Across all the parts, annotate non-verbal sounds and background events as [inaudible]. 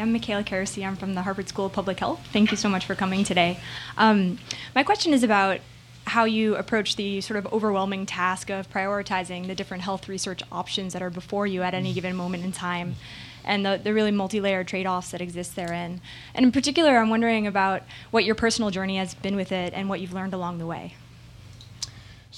I'm Michaela Karasi. I'm from the Harvard School of Public Health. Thank you so much for coming today. Um, my question is about how you approach the sort of overwhelming task of prioritizing the different health research options that are before you at any given moment in time and the, the really multi-layered trade-offs that exist therein. And in particular, I'm wondering about what your personal journey has been with it and what you've learned along the way.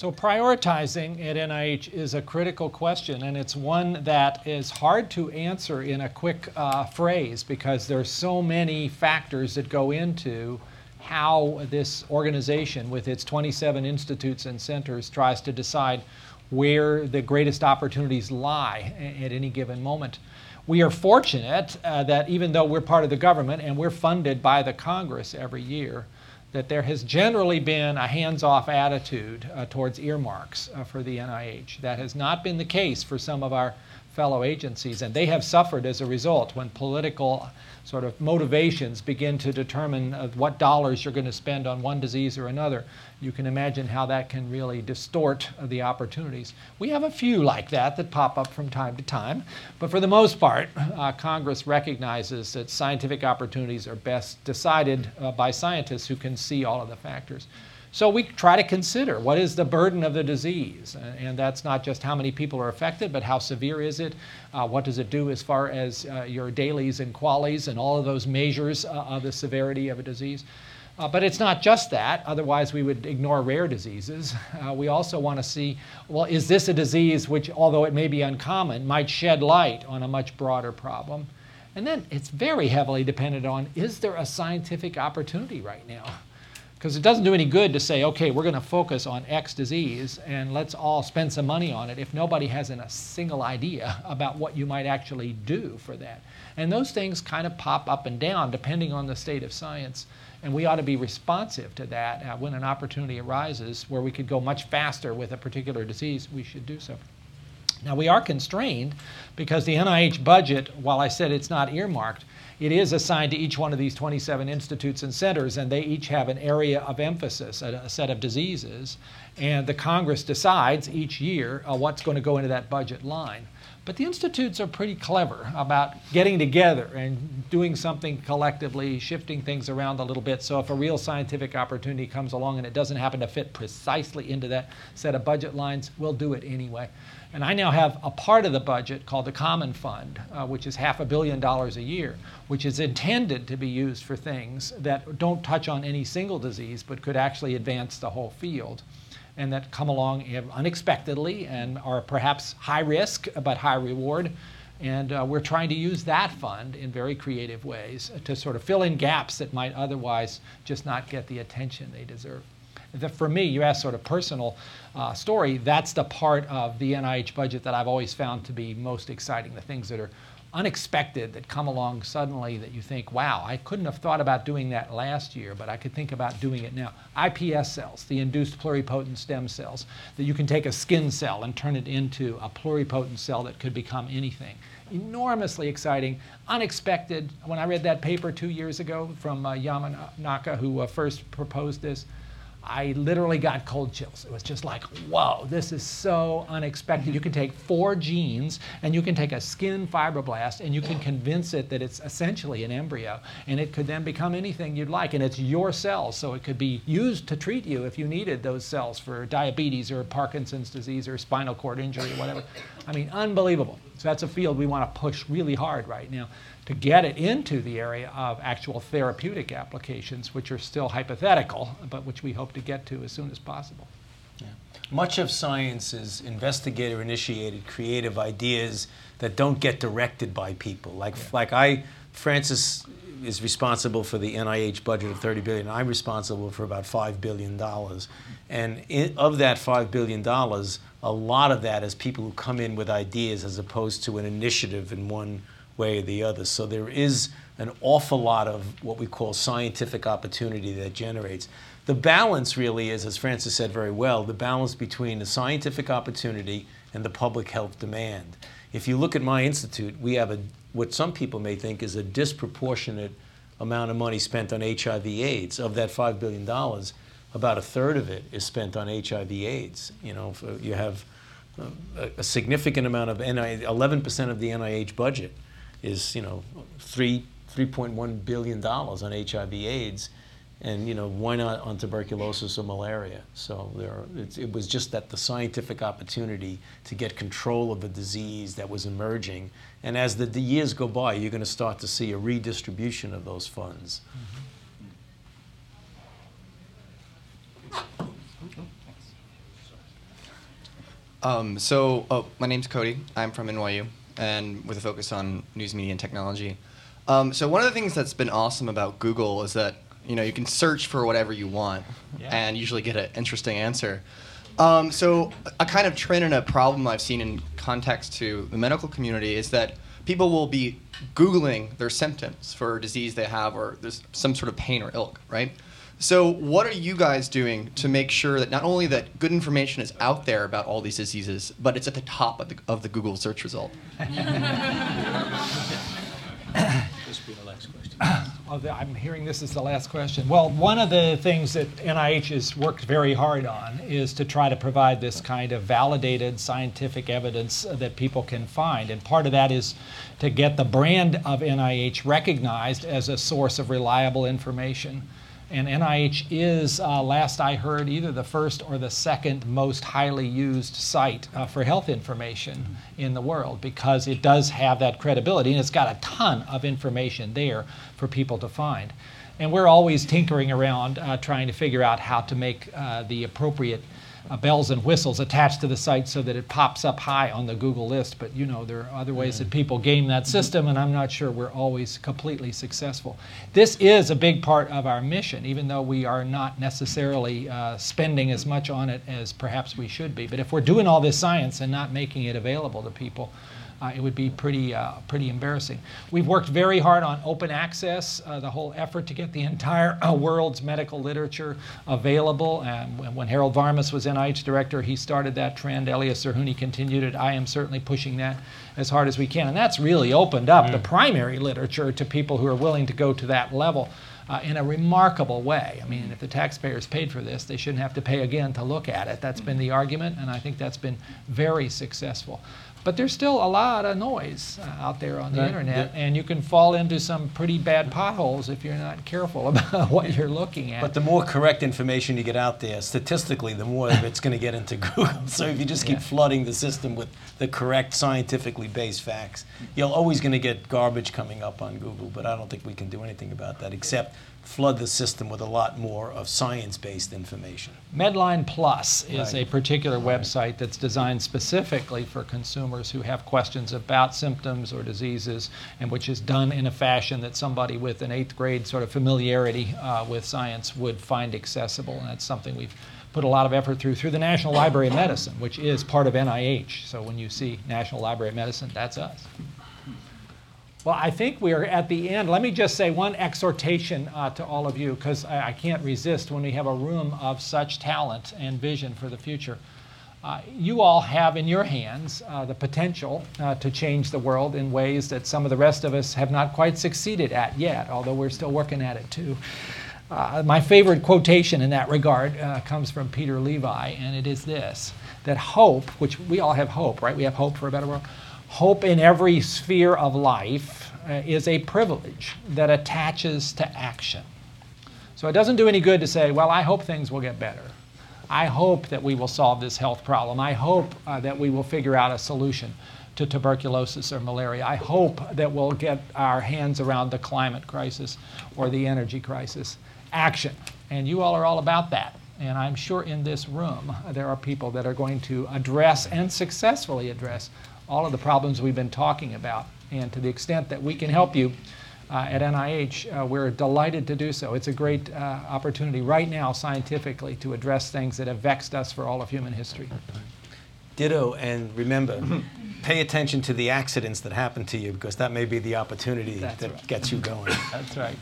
So prioritizing at NIH is a critical question, and it's one that is hard to answer in a quick uh, phrase because there's so many factors that go into how this organization, with its 27 institutes and centers, tries to decide where the greatest opportunities lie at any given moment. We are fortunate uh, that even though we're part of the government and we're funded by the Congress every year, that there has generally been a hands-off attitude uh, towards earmarks uh, for the NIH. That has not been the case for some of our fellow agencies, and they have suffered as a result when political sort of motivations begin to determine uh, what dollars you're going to spend on one disease or another. You can imagine how that can really distort uh, the opportunities. We have a few like that that pop up from time to time, but for the most part, uh, Congress recognizes that scientific opportunities are best decided uh, by scientists who can see all of the factors. So we try to consider what is the burden of the disease, and that's not just how many people are affected, but how severe is it? Uh, what does it do as far as uh, your DALYs and QALYs and all of those measures uh, of the severity of a disease? Uh, but it's not just that, otherwise, we would ignore rare diseases. [laughs] Uh, we also want to see well, is this a disease which, although it may be uncommon, might shed light on a much broader problem? And then it's very heavily dependent on is there a scientific opportunity right now? Because it doesn't do any good to say, okay, we're going to focus on X disease and let's all spend some money on it if nobody has a single idea about what you might actually do for that. And those things kind of pop up and down depending on the state of science. And we ought to be responsive to that. Uh, when an opportunity arises where we could go much faster with a particular disease, we should do so. Now, we are constrained because the NIH budget, while I said it's not earmarked, it is assigned to each one of these 27 institutes and centers, and they each have an area of emphasis, a, a set of diseases, and the Congress decides each year uh, what's going to go into that budget line. But the institutes are pretty clever about getting together and doing something collectively, shifting things around a little bit. So if a real scientific opportunity comes along and it doesn't happen to fit precisely into that set of budget lines, we'll do it anyway. And I now have a part of the budget called the Common Fund, uh, which is half a billion dollars a year, which is intended to be used for things that don't touch on any single disease but could actually advance the whole field and that come along unexpectedly and are perhaps high risk but high reward. And uh, we're trying to use that fund in very creative ways to sort of fill in gaps that might otherwise just not get the attention they deserve the, for me, you asked sort of personal uh, story, that's the part of the NIH budget that I've always found to be most exciting, the things that are unexpected that come along suddenly that you think, wow, I couldn't have thought about doing that last year, but I could think about doing it now. iPS cells, the induced pluripotent stem cells, that you can take a skin cell and turn it into a pluripotent cell that could become anything. Enormously exciting, unexpected. When I read that paper two years ago from uh, Yamanaka, who uh, first proposed this, I literally got cold chills. It was just like, whoa, this is so unexpected. You can take four genes and you can take a skin fibroblast and you can convince it that it's essentially an embryo and it could then become anything you'd like. And it's your cells, so it could be used to treat you if you needed those cells for diabetes or Parkinson's disease or spinal cord injury or whatever. I mean, unbelievable. So that's a field we want to push really hard right now to get it into the area of actual therapeutic applications, which are still hypothetical, but which we hope to get to as soon as possible. Yeah. Much of science is investigator initiated creative ideas that don't get directed by people. Like, yeah. like I, Francis is responsible for the NIH budget of 30 billion. I'm responsible for about $5 billion. And in, of that $5 billion, a lot of that is people who come in with ideas as opposed to an initiative in one way or the other. So there is an awful lot of what we call scientific opportunity that generates. The balance really is, as Francis said very well, the balance between the scientific opportunity and the public health demand. If you look at my institute, we have a, what some people may think is a disproportionate amount of money spent on HIV AIDS. Of that $5 billion, about a third of it is spent on HIV AIDS. You know, uh, you have uh, a, a significant amount of NIH, 11% of the NIH budget is you know three 3.1 billion dollars on HIV/AIDS, and you know why not on tuberculosis or malaria? So there, it's, it was just that the scientific opportunity to get control of a disease that was emerging, and as the, the years go by, you're going to start to see a redistribution of those funds. Um, so, oh, my name's Cody. I'm from NYU, and with a focus on news media and technology. Um, so, one of the things that's been awesome about Google is that you know you can search for whatever you want, Yeah. and usually get an interesting answer. Um, so, a kind of trend and a problem I've seen in context to the medical community is that people will be Googling their symptoms for a disease they have or there's some sort of pain or ilk, right? So, what are you guys doing to make sure that not only that good information is out there about all these diseases, but it's at the top of the, of the Google search result? [laughs] Oh, the- last question. [coughs] I'm hearing this is the last question. Well, one of the things that NIH has worked very hard on is to try to provide this kind of validated scientific evidence that people can find. And part of that is to get the brand of NIH recognized as a source of reliable information. And NIH is, uh, last I heard, either the first or the second most highly used site uh, for health information in the world because it does have that credibility and it's got a ton of information there for people to find. And we're always tinkering around uh, trying to figure out how to make uh, the appropriate uh, bells and whistles attached to the site so that it pops up high on the Google list. But you know, there are other ways that people game that system, and I'm not sure we're always completely successful. This is a big part of our mission, even though we are not necessarily uh, spending as much on it as perhaps we should be. But if we're doing all this science and not making it available to people, it would be pretty, uh, pretty embarrassing. We've worked very hard on open access, uh, the whole effort to get the entire uh, world's medical literature available. And when, Harold Varmus was NIH director, he started that trend. Elias Zerhouni continued it. I am certainly pushing that as hard as we can. And that's really opened up the primary literature to people who are willing to go to that level. Uh, in a remarkable way. I mean, if the taxpayers paid for this, they shouldn't have to pay again to look at it. That's been the argument, and I think that's been very successful. But there's still a lot of noise uh, out there on the Right. internet, Yeah. and you can fall into some pretty bad potholes if you're not careful [laughs] about what you're looking at. But the more correct information you get out there, statistically, the more of it's going to get into [laughs] Google. So if you just keep Yeah. flooding the system with the correct scientifically based facts, you're always going to get garbage coming up on Google. But I don't think we can do anything about that except flood the system with a lot more of science based information. Medline Plus is Right. a particular website that's designed specifically for consumers who have questions about symptoms or diseases, and which is done in a fashion that somebody with an eighth grade sort of familiarity uh, with science would find accessible. And that's something we've put a lot of effort through through the National Library of Medicine, which is part of NIH. So when you see National Library of Medicine, that's us. Well, I think we are at the end. Let me just say one exhortation uh, to all of you, because I, I can't resist when we have a room of such talent and vision for the future. Uh, you all have in your hands uh, the potential uh, to change the world in ways that some of the rest of us have not quite succeeded at yet, although we're still working at it too. Uh, my favorite quotation in that regard uh, comes from Peter Levi, and it is this that hope, which we all have hope, right? We have hope for a better world. Hope in every sphere of life is a privilege that attaches to action. So it doesn't do any good to say, well, I hope things will get better. I hope that we will solve this health problem. I hope uh, that we will figure out a solution to tuberculosis or malaria. I hope that we'll get our hands around the climate crisis or the energy crisis. Action. And you all are all about that. And I'm sure in this room uh, there are people that are going to address and successfully address all of the problems we've been talking about. And to the extent that we can help you, uh, at NIH, uh, we're delighted to do so. It's a great uh, opportunity right now, scientifically, to address things that have vexed us for all of human history. Ditto, and remember, [laughs] pay attention to the accidents that happen to you because that may be the opportunity That's that right. gets you going. [laughs] That's right.